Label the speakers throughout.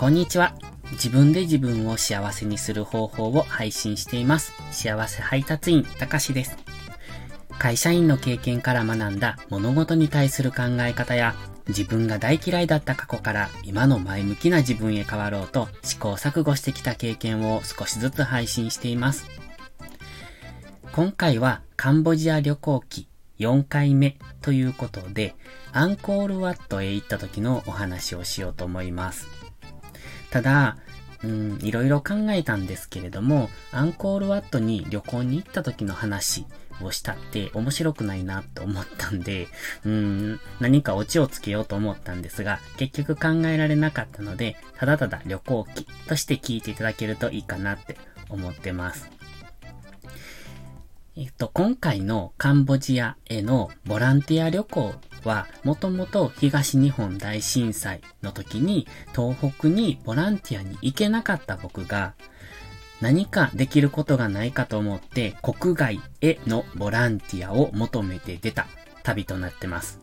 Speaker 1: こんにちは。自分で自分を幸せにする方法を配信しています。幸せ配達員、たかしです。会社員の経験から学んだ物事に対する考え方や、自分が大嫌いだった過去から今の前向きな自分へ変わろうと試行錯誤してきた経験を少しずつ配信しています。今回はカンボジア旅行記4回目ということで、アンコールワットへ行った時のお話をしようと思います。ただ、うん、いろいろ考えたんですけれども、アンコールワットに旅行に行った時の話をしたって面白くないなと思ったんで、うん、何かオチをつけようと思ったんですが、結局考えられなかったので、ただただ旅行記として聞いていただけるといいかなって思ってます。えっと、今回のカンボジアへのボランティア旅行は、もともと東日本大震災の時に東北にボランティアに行けなかった僕が何かできることがないかと思って国外へのボランティアを求めて出た旅となってます。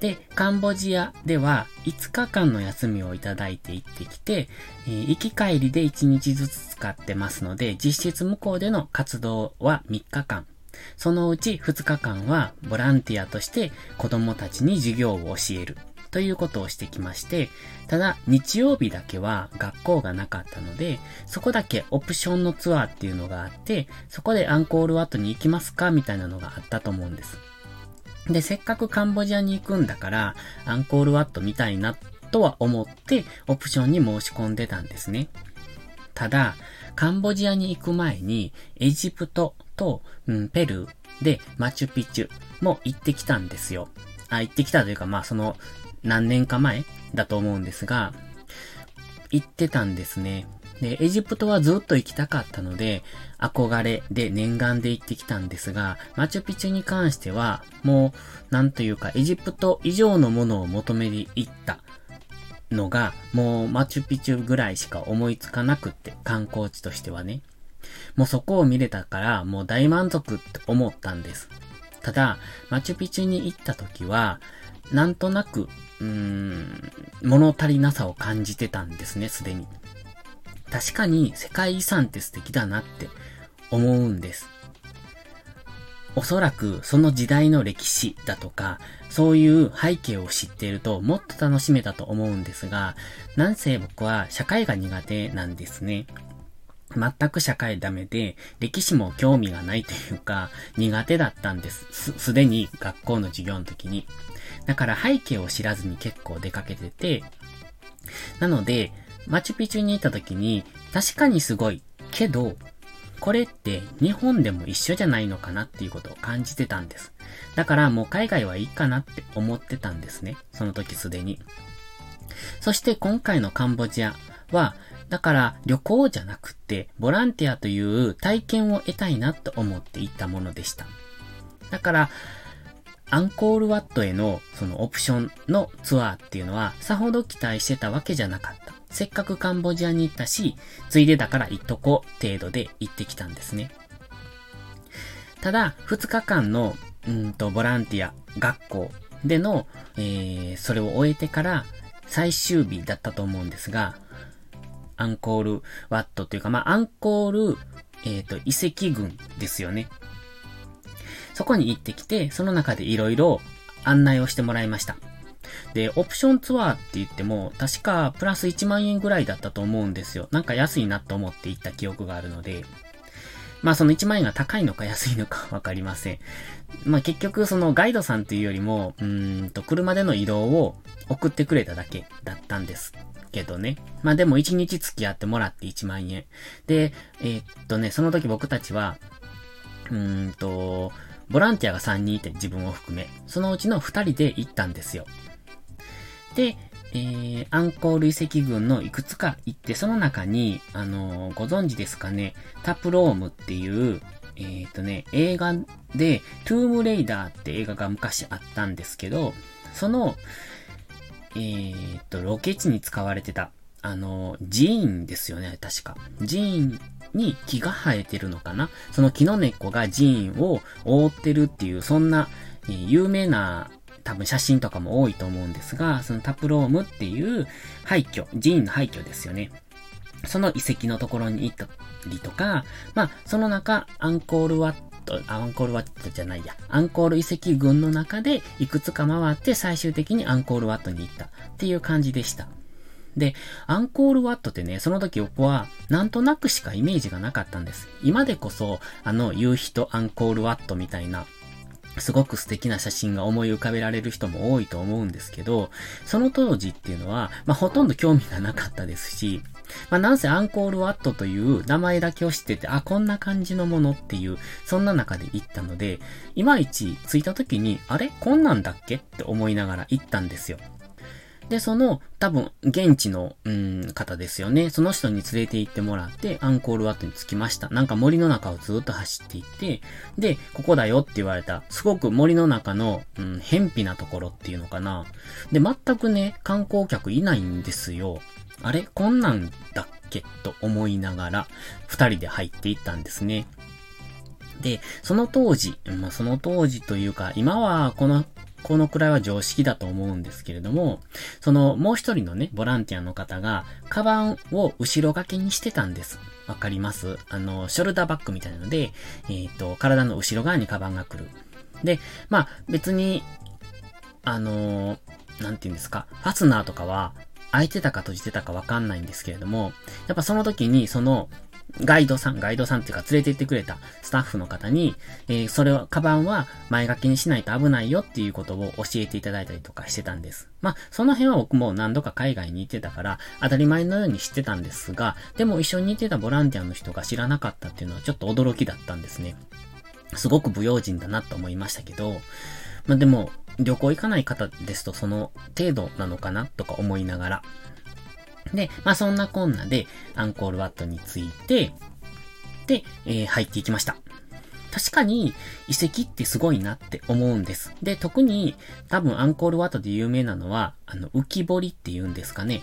Speaker 1: で、カンボジアでは5日間の休みをいただいて行ってきて、えー、行き帰りで1日ずつ使ってますので、実質向こうでの活動は3日間そのうち2日間はボランティアとして子供たちに授業を教えるということをしてきまして、ただ日曜日だけは学校がなかったので、そこだけオプションのツアーっていうのがあって、そこでアンコールワットに行きますかみたいなのがあったと思うんです。で、せっかくカンボジアに行くんだから、アンコールワット見たいなとは思って、オプションに申し込んでたんですね。ただ、カンボジアに行く前に、エジプトと、うん、ペルーでマチュピチュも行ってきたんですよ。あ、行ってきたというか、まあその何年か前だと思うんですが、行ってたんですね。で、エジプトはずっと行きたかったので、憧れで念願で行ってきたんですが、マチュピチュに関しては、もう、なんというか、エジプト以上のものを求めに行ったのが、もうマチュピチュぐらいしか思いつかなくって、観光地としてはね。もうそこを見れたから、もう大満足って思ったんです。ただ、マチュピチュに行った時は、なんとなく、うーん、物足りなさを感じてたんですね、すでに。確かに世界遺産って素敵だなって思うんです。おそらくその時代の歴史だとか、そういう背景を知っているともっと楽しめたと思うんですが、なんせ僕は社会が苦手なんですね。全く社会ダメで、歴史も興味がないというか、苦手だったんです。す、すでに学校の授業の時に。だから背景を知らずに結構出かけてて、なので、マチュピチュに行った時に、確かにすごい。けど、これって日本でも一緒じゃないのかなっていうことを感じてたんです。だからもう海外はいいかなって思ってたんですね。その時すでに。そして今回のカンボジアは、だから旅行じゃなくて、ボランティアという体験を得たいなと思って行ったものでした。だから、アンコールワットへのそのオプションのツアーっていうのはさほど期待してたわけじゃなかった。せっかくカンボジアに行ったし、ついでだから行っとこう程度で行ってきたんですね。ただ、2日間の、うんと、ボランティア、学校での、えー、それを終えてから最終日だったと思うんですが、アンコールワットというか、まあ、アンコール、えっ、ー、と、遺跡群ですよね。そこに行ってきて、その中で色々案内をしてもらいました。で、オプションツアーって言っても、確かプラス1万円ぐらいだったと思うんですよ。なんか安いなと思って行った記憶があるので、まあその1万円が高いのか安いのかわかりません。まあ結局そのガイドさんっていうよりも、うーんと車での移動を送ってくれただけだったんですけどね。まあでも1日付き合ってもらって1万円。で、えー、っとね、その時僕たちは、うーんと、ボランティアが3人いて自分を含め、そのうちの2人で行ったんですよ。で、えー、アンコール遺跡群のいくつか行って、その中に、あのー、ご存知ですかね、タプロームっていう、えっ、ー、とね、映画で、トゥームレイダーって映画が昔あったんですけど、その、えー、っと、ロケ地に使われてた、あの、寺院ですよね、確か。寺院に木が生えてるのかな？その木の根っこが寺院を覆ってるっていう、そんな、えー、有名な多分写真とかも多いと思うんですが、そのタプロームっていう廃墟、寺院の廃墟ですよね。その遺跡のところに行ったりとか、まあ、その中、アンコールワット、アンコールワットじゃないや、アンコール遺跡群の中でいくつか回って最終的にアンコールワットに行ったっていう感じでした。で、アンコールワットってね、その時僕はなんとなくしかイメージがなかったんです。今でこそ、あの、夕日とアンコールワットみたいな、すごく素敵な写真が思い浮かべられる人も多いと思うんですけど、その当時っていうのは、まあ、ほとんど興味がなかったですし、まあ、なんせアンコールワットという名前だけを知ってて、あ、こんな感じのものっていう、そんな中で行ったので、いまいち着いた時に、あれ？こんなんだっけ？って思いながら行ったんですよ。で、その、多分、現地の、うん、方ですよね。その人に連れて行ってもらって、アンコールワットに着きました。なんか森の中をずっと走っていって、で、ここだよって言われた、すごく森の中の、うん、偏僻なところっていうのかな。で、全くね、観光客いないんですよ。あれこんなんだっけと思いながら、二人で入っていったんですね。で、その当時、まあ、その当時というか、今はこのこのくらいは常識だと思うんですけれども、そのもう一人のね、ボランティアの方が、カバンを後ろ掛けにしてたんです。わかります？あの、ショルダーバッグみたいなので、えっ、と、体の後ろ側にカバンが来る。で、まあ、別に、あのなんて言うんですか、ファスナーとかは、開いてたか閉じてたかわかんないんですけれども、やっぱその時にそのガイドさん、ガイドさんっていうか連れて行ってくれたスタッフの方に、えー、それは、カバンは前掛けにしないと危ないよっていうことを教えていただいたりとかしてたんです。まあ、その辺は僕も何度か海外に行ってたから、当たり前のように知ってたんですが、でも一緒に行ってたボランティアの人が知らなかったっていうのはちょっと驚きだったんですね。すごく不用心だなと思いましたけど、まあでも、旅行行かない方ですとその程度なのかなとか思いながら、で、まあそんなこんなで、アンコールワットについて、で、えー、入っていきました。確かに遺跡ってすごいなって思うんです。で、特に多分アンコールワットで有名なのは、あの、浮き彫りって言うんですかね。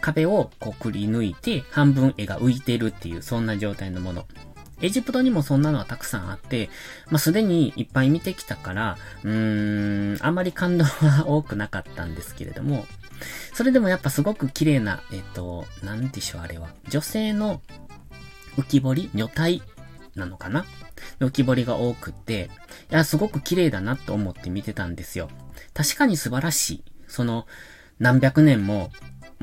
Speaker 1: 壁をこうくり抜いて半分絵が浮いてるっていうそんな状態のもの。エジプトにもそんなのはたくさんあって、まあ、すでにいっぱい見てきたから、うーん、あまり感動は多くなかったんですけれども、それでもやっぱすごく綺麗な、えっ、と、なんでしょう、あれは。女性の浮き彫り女体なのかな？浮き彫りが多くって、いや、すごく綺麗だなと思って見てたんですよ。確かに素晴らしい。その、何百年も、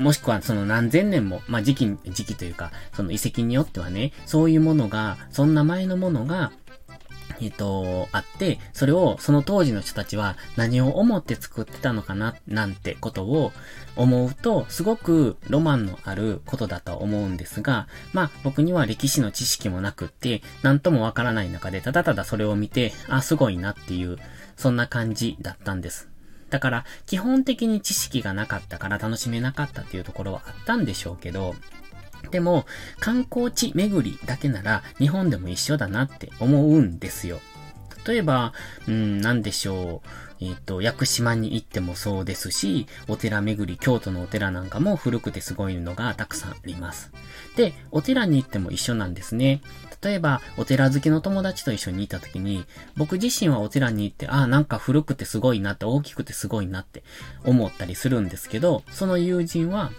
Speaker 1: もしくはその何千年も、まあ、時期、時期というか、その遺跡によってはね、そういうものが、そんな前のものが、えっ、と、あって、それをその当時の人たちは何を思って作ってたのかな、なんてことを思うと、すごくロマンのあることだと思うんですが、まあ僕には歴史の知識もなくって、なんともわからない中で、ただただそれを見て、あ、すごいなっていう、そんな感じだったんです。だから、基本的に知識がなかったから楽しめなかったっていうところはあったんでしょうけど、でも、観光地巡りだけなら日本でも一緒だなって思うんですよ。例えば、うん、なんでしょう。えっ、ー、と、屋久島に行ってもそうですし、お寺巡り、京都のお寺なんかも古くてすごいのがたくさんあります。で、お寺に行っても一緒なんですね。例えば、お寺好きの友達と一緒にいた時に、僕自身はお寺に行って、ああ、なんか古くてすごいなって、大きくてすごいなって思ったりするんですけど、その友人は、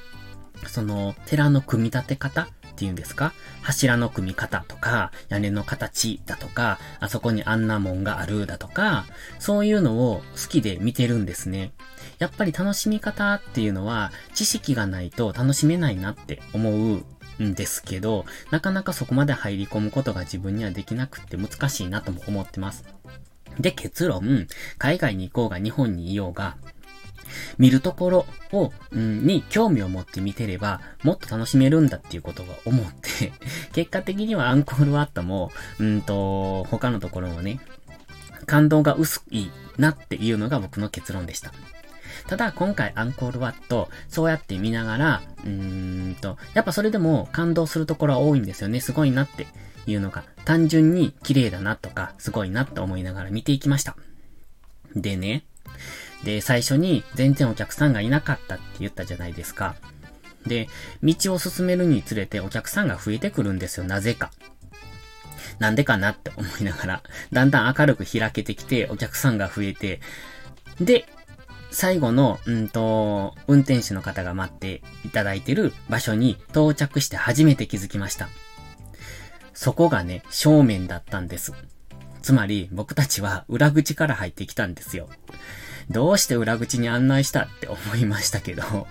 Speaker 1: その、寺の組み立て方ていうんですか？柱の組み方とか、屋根の形だとか、あそこにあんなもんがあるだとか、そういうのを好きで見てるんですね。やっぱり楽しみ方っていうのは、知識がないと楽しめないなって思うんですけど、なかなかそこまで入り込むことが自分にはできなくって難しいなとも思ってます。で、結論、海外に行こうが日本にいようが、見るところを、うん、に興味を持って見てれば、もっと楽しめるんだっていうことが思って 結果的にはアンコールワットも、うんと、他のところもね、感動が薄いなっていうのが僕の結論でした。ただ、今回アンコールワット、そうやって見ながら、うーんと、やっぱそれでも感動するところは多いんですよね。すごいなっていうのが。単純に綺麗だなとか、すごいなって思いながら見ていきました。でね、で、最初に全然お客さんがいなかったって言ったじゃないですか。で、道を進めるにつれてお客さんが増えてくるんですよ、なぜか。なんでかなって思いながら、だんだん明るく開けてきて、お客さんが増えて、で、最後の、うんと、運転手の方が待っていただいてる場所に到着して初めて気づきました。そこがね、正面だったんです。つまり、僕たちは裏口から入ってきたんですよ。どうして裏口に案内したって思いましたけど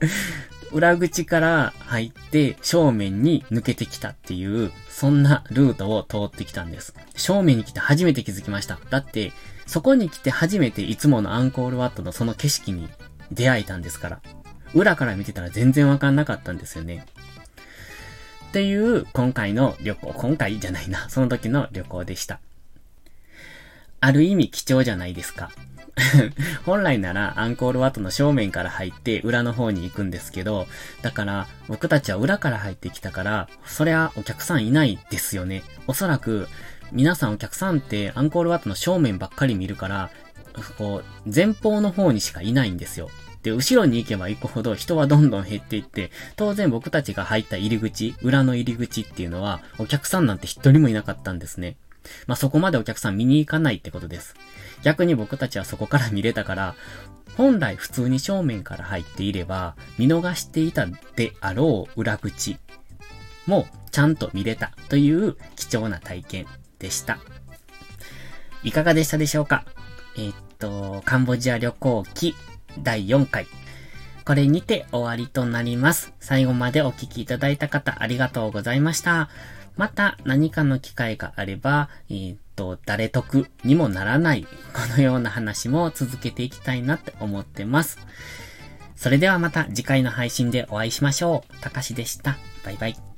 Speaker 1: 裏口から入って正面に抜けてきたっていう、そんなルートを通ってきたんです。正面に来て初めて気づきました。だって、そこに来て初めていつものアンコールワットのその景色に出会えたんですから。裏から見てたら全然わかんなかったんですよね。っていう今回の旅行、今回じゃないな、その時の旅行でした。ある意味貴重じゃないですか。本来ならアンコールワットの正面から入って裏の方に行くんですけど、だから僕たちは裏から入ってきたから、そりゃお客さんいないですよね。おそらく皆さんお客さんってアンコールワットの正面ばっかり見るから、こう、前方の方にしかいないんですよ。で、後ろに行けば行くほど人はどんどん減っていって、当然僕たちが入った入り口、裏の入り口っていうのは、お客さんなんて一人もいなかったんですね。まあ、そこまでお客さん見に行かないってことです。逆に僕たちはそこから見れたから、本来普通に正面から入っていれば、見逃していたであろう裏口もちゃんと見れたという貴重な体験でした。いかがでしたでしょうか？えー、っと、カンボジア旅行記第4回。これにて終わりとなります。最後までお聴きいただいた方ありがとうございました。また何かの機会があれば、えー、っと、誰得にもならない、このような話も続けていきたいなって思ってます。それではまた次回の配信でお会いしましょう。たかしでした。バイバイ。